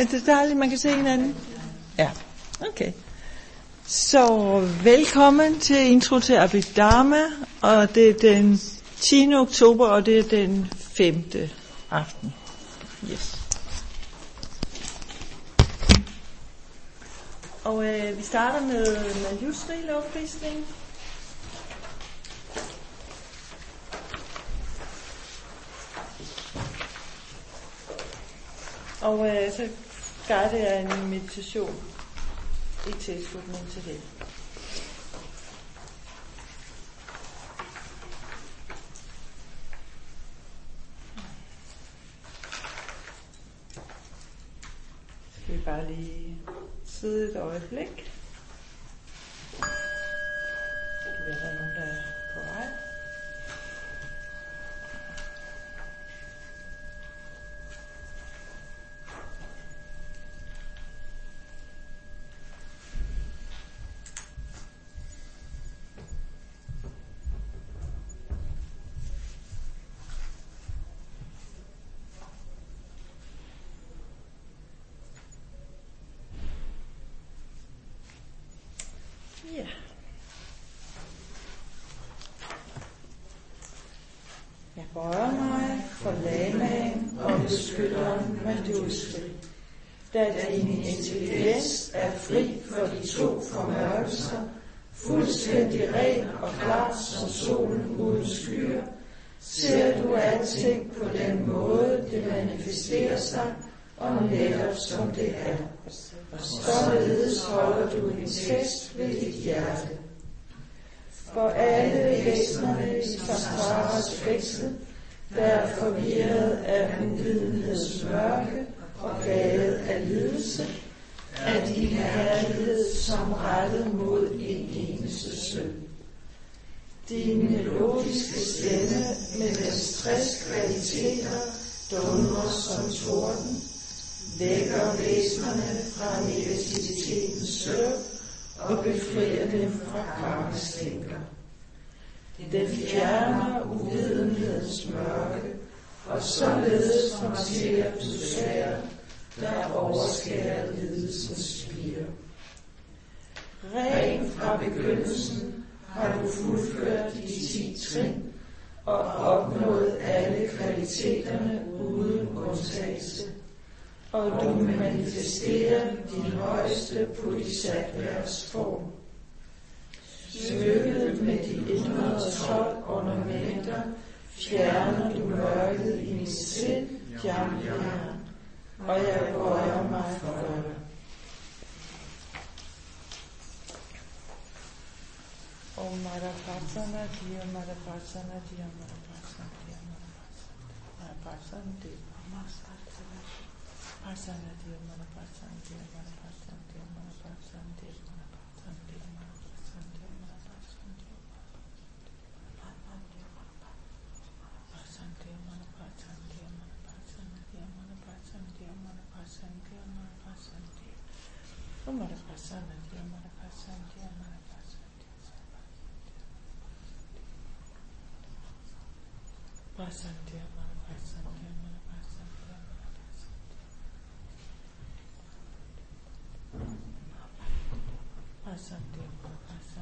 Er det dejligt, man kan se hinanden? Ja, okay. Så velkommen til Intro til Abhidharma, og det er den 10. oktober, og det er den 5. aften. Yes. Og øh, vi starter med Maljusri lovprisning. Og øh, så guider jeg en meditation i tilslutning til det. Skal vi bare lige sidde et øjeblik. Skal vi have nogen, der er på vej. Ja. Jeg bøjer mig for lamaen og ønske. Da din intelligens er fri for de to formørkelser, fuldstændig ren og klar som solen uden skyer, ser du alting på den måde, det manifesterer sig, og netop som det er. Således holder du en fest ved dit hjerte. For alle væsenerne i Saharas fængsel, der er forvirret af uvidenheds mørke og gavet af lidelse, af din herlighed som rettet mod en eneste søn. Din melodiske stemme med dens tres kvaliteter dundrer som torden, vækker væsnerne fra negativitetens søvn og befrier dem fra karmestænker. Den fjerner uvidenhedens mørke, og således håndterer du svært, der overskærer lidelsens spire. Ren fra begyndelsen har du fuldført de ti trin og opnået alle kvaliteterne uden undtagelse og du manifesterer din højeste bodhisattva's form. Smykket med de indre tolv ornamenter, fjerner du mørket i mit sind, jam, jam. Fire boil my throat. Om Maraparsana Diya Maraparsana Diya Maraparsana Diya Maraparsana Diya Maraparsana Diya Maraparsana Diya Maraparsana Diya Maraparsana Diya Maraparsana Diya Maraparsana Diya Asante, asante, asante.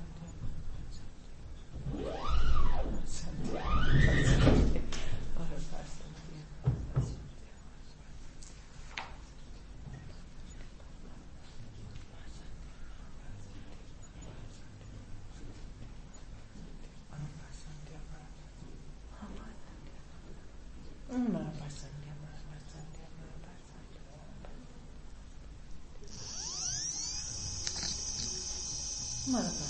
Mother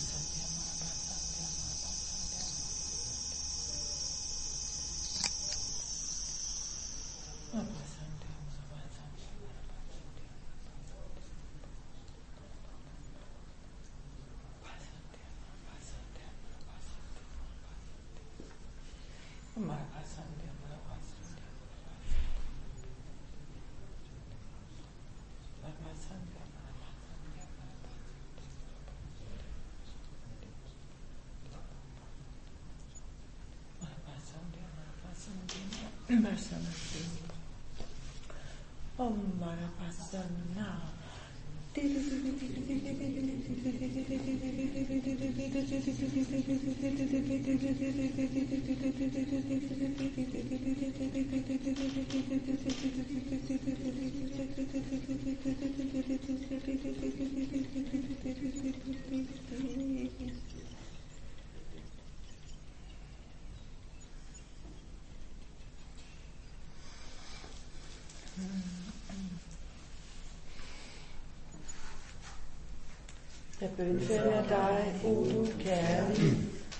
Başlamasın. Onlara. Bønfælder dig, o du kærlige,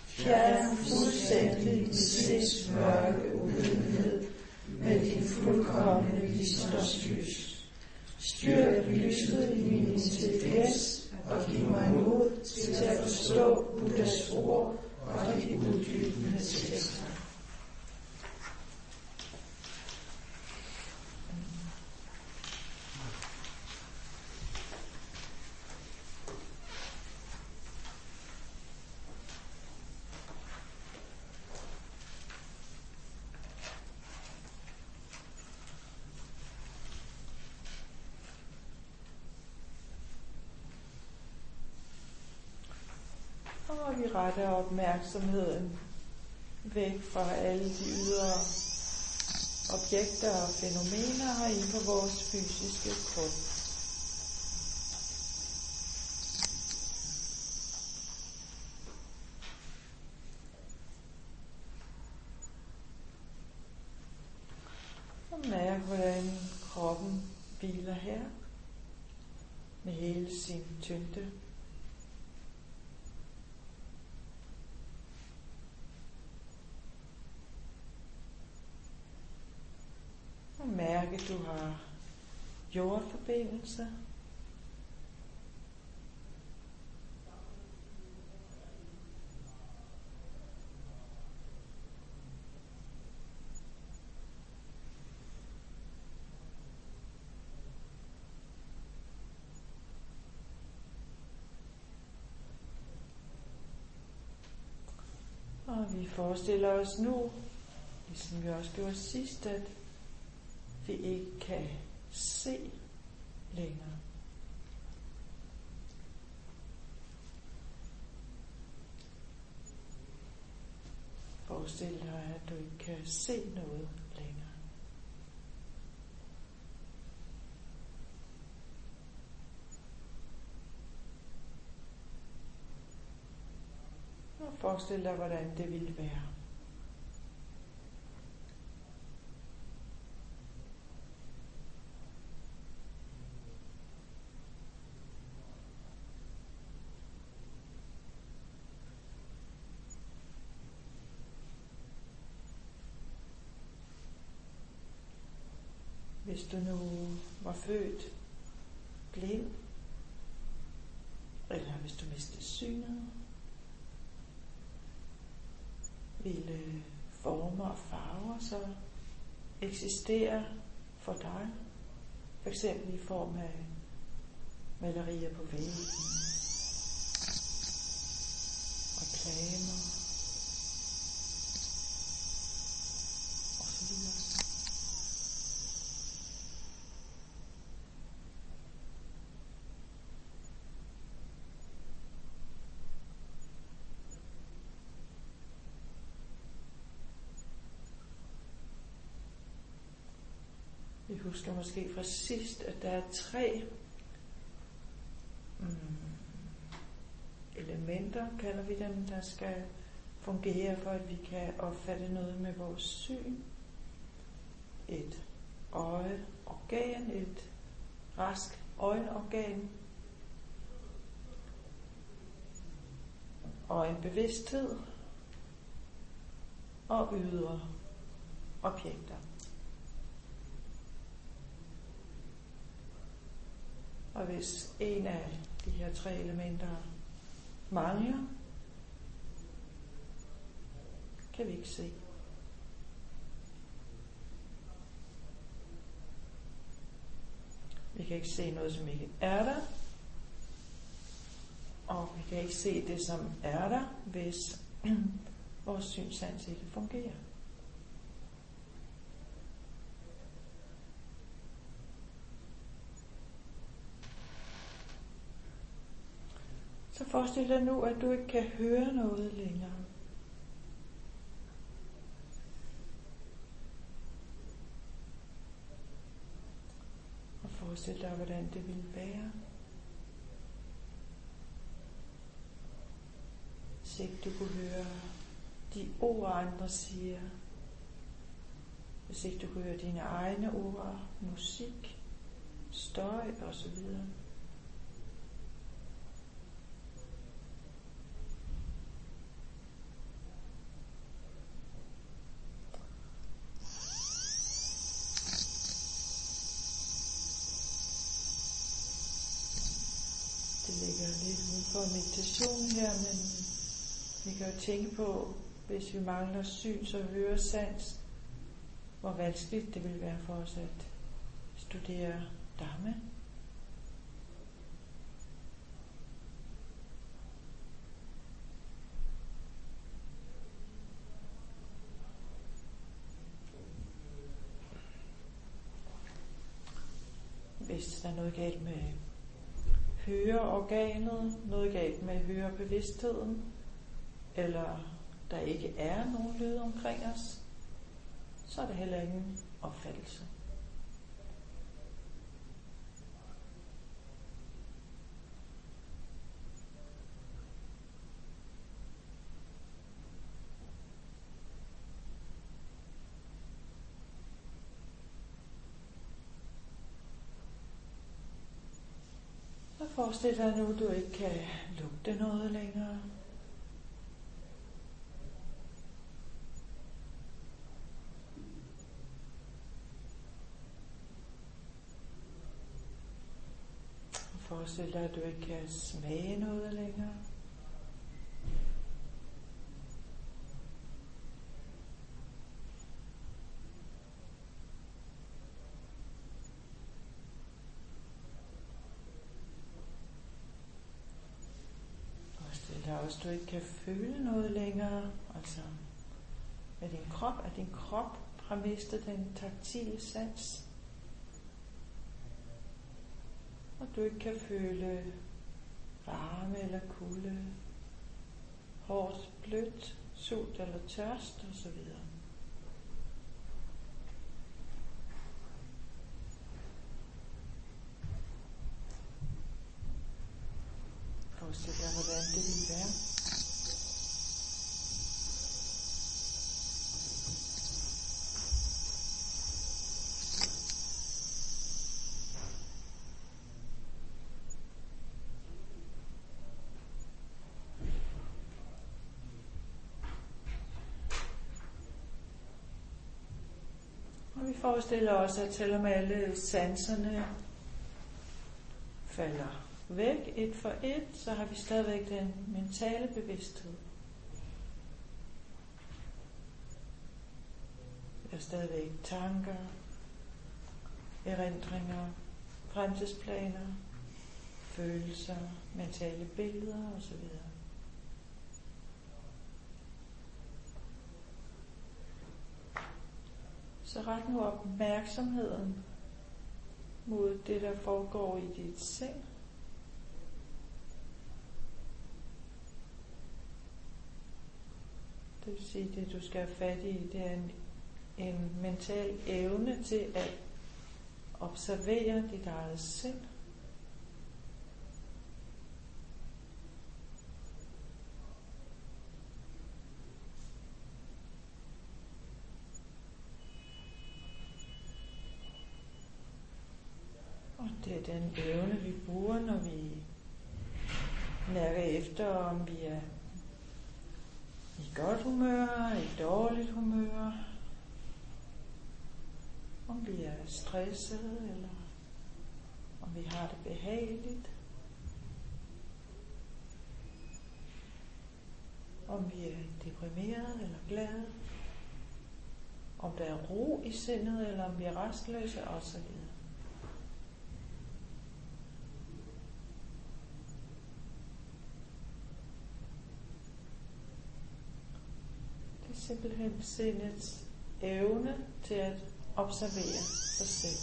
fjern fuldstændig besidst mørke uvidenhed med din fuldkommende visdomslys. Styrk lyset i min intelligens og giv mig mod til at forstå Buddhas ord og de uddybende tekster. Og vi retter opmærksomheden væk fra alle de ydre objekter og fænomener her ind på vores fysiske krop. Og mærk, hvordan kroppen hviler her med hele sin tyngde. Og mærke, at du har jordforbindelse. Og vi forestiller os nu, ligesom vi også gjorde sidst, at vi ikke kan se længere. Forestil dig, at du ikke kan se noget længere. Og forestil dig, hvordan det ville være. Hvis du nu var født blind, eller hvis du mistede synet, ville former og farver så eksistere for dig? For eksempel i form af malerier på væggen, reklamer, og så videre. Vi husker måske fra sidst, at der er tre mm, elementer, kalder vi dem, der skal fungere for, at vi kan opfatte noget med vores syn. Et øjeorgan, et rask øjenorgan, og en bevidsthed og ydre objekter. Og hvis en af de her tre elementer mangler, kan vi ikke se. Vi kan ikke se noget, som ikke er der. Og vi kan ikke se det, som er der, hvis vores synsans ikke fungerer. Så forestil dig nu, at du ikke kan høre noget længere. Og forestil dig, hvordan det ville være. Hvis ikke du kunne høre de ord, andre siger. Hvis ikke du kunne høre dine egne ord, musik, støj osv. Det ligger lidt uden for meditation her, men vi kan jo tænke på, hvis vi mangler syns- og høresans, hvor vanskeligt det vil være for os at studere Dharma. Hvis der er noget galt med høreorganet, noget galt med hørebevidstheden, eller der ikke er nogen lyd omkring os, så er der heller ingen opfattelse. Og forestil dig nu, at du ikke kan lugte noget længere. Forestil dig, at du ikke kan smage noget længere. Forestil dig også, at du ikke kan føle noget længere. Altså med din krop, at din krop har mistet den taktile sans. Og du ikke kan føle varme eller kulde, hårdt, blødt, sult eller tørst osv. forestille dig, hvordan det ville være. Og vi forestiller os, at selvom alle sanserne falder væk et for et, så har vi stadigvæk den mentale bevidsthed. Der er stadigvæk tanker, erindringer, fremtidsplaner, følelser, mentale billeder osv. Så ret nu opmærksomheden mod det, der foregår i dit sind. Det vil sige, det du skal have fat i, det er en, en mental evne til at observere dit eget sind. Og det er den evne, vi bruger, når vi mærker efter, om vi er i godt humør, i dårligt humør, om vi er stressede, eller om vi har det behageligt, om vi er deprimerede eller glade, om der er ro i sindet, eller om vi er restløse osv. simpelthen sindets evne til at observere sig selv.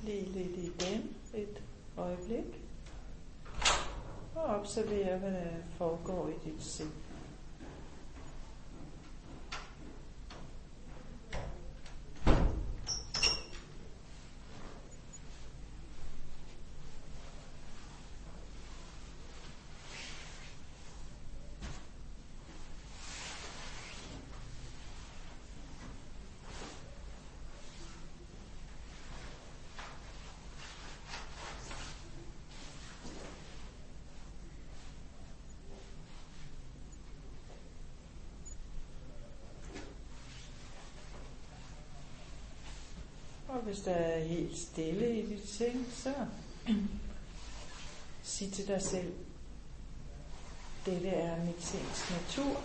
Bliv lidt igen et øjeblik og observer, hvad der foregår i dit sind. Og hvis der er helt stille i dit sind, så sig til dig selv, dette er mit sinds natur.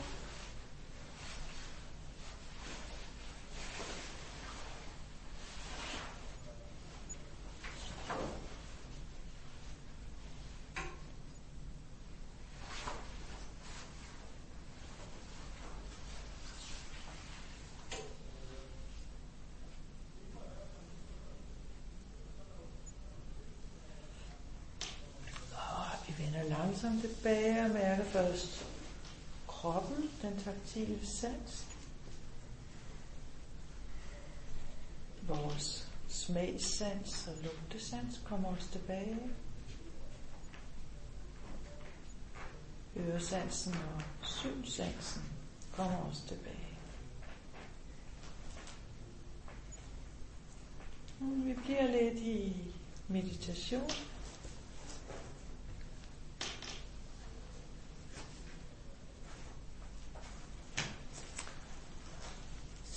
Langsomt tilbage og mærker først kroppen, den taktile sans. Vores smagssans og lugtesans kommer også tilbage. Øresansen og synsansen kommer også tilbage. Mm, vi bliver lidt i meditation.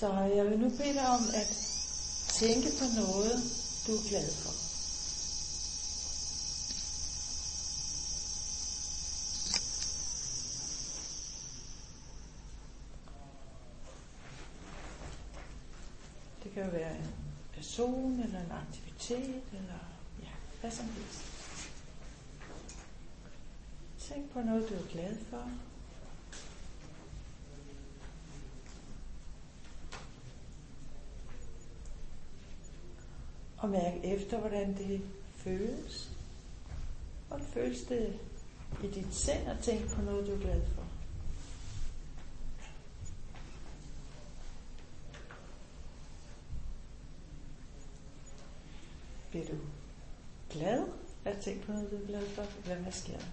Så jeg vil nu bede dig om at tænke på noget, du er glad for. Det kan jo være en person, eller en aktivitet, eller ja, hvad som helst. Tænk på noget, du er glad for. Og mærke efter, hvordan det føles. Hvordan føles det i dit sind at tænke på noget, du er glad for? Bliver du glad at tænke på noget, du er glad for? Hvad, hvad sker der?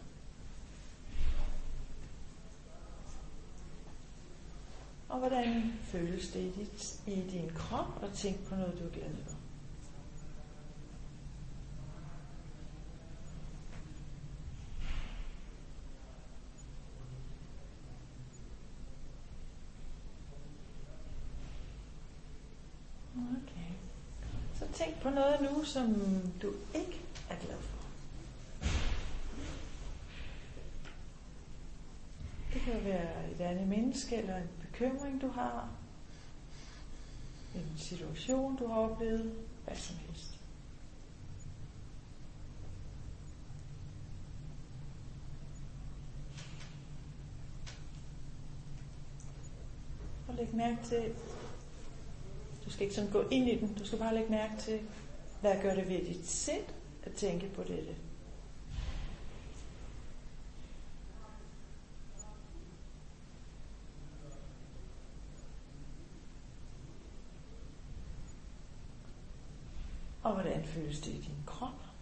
Og hvordan føles det i, dit, i din krop at tænke på noget, du er glad for? tænk på noget nu, som du ikke er glad for. Det kan være et andet menneske, eller en bekymring, du har. En situation, du har oplevet. Hvad som helst. Og læg mærke til, du skal ikke sådan gå ind i den. Du skal bare lægge mærke til, hvad gør det ved dit sind at tænke på dette. Og hvordan føles det i din krop?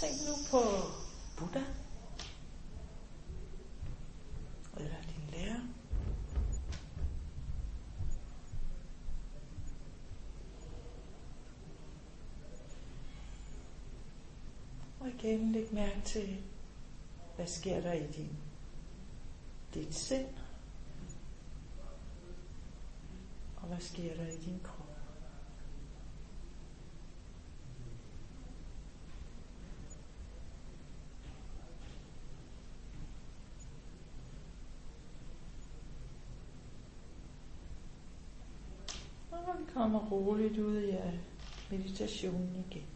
Tænk nu på Buddha. Eller din lærer. Og igen læg mærke til, hvad sker der i din, dit sind? Og hvad sker der i din krop? Kommer roligt ud i øh, meditationen igen.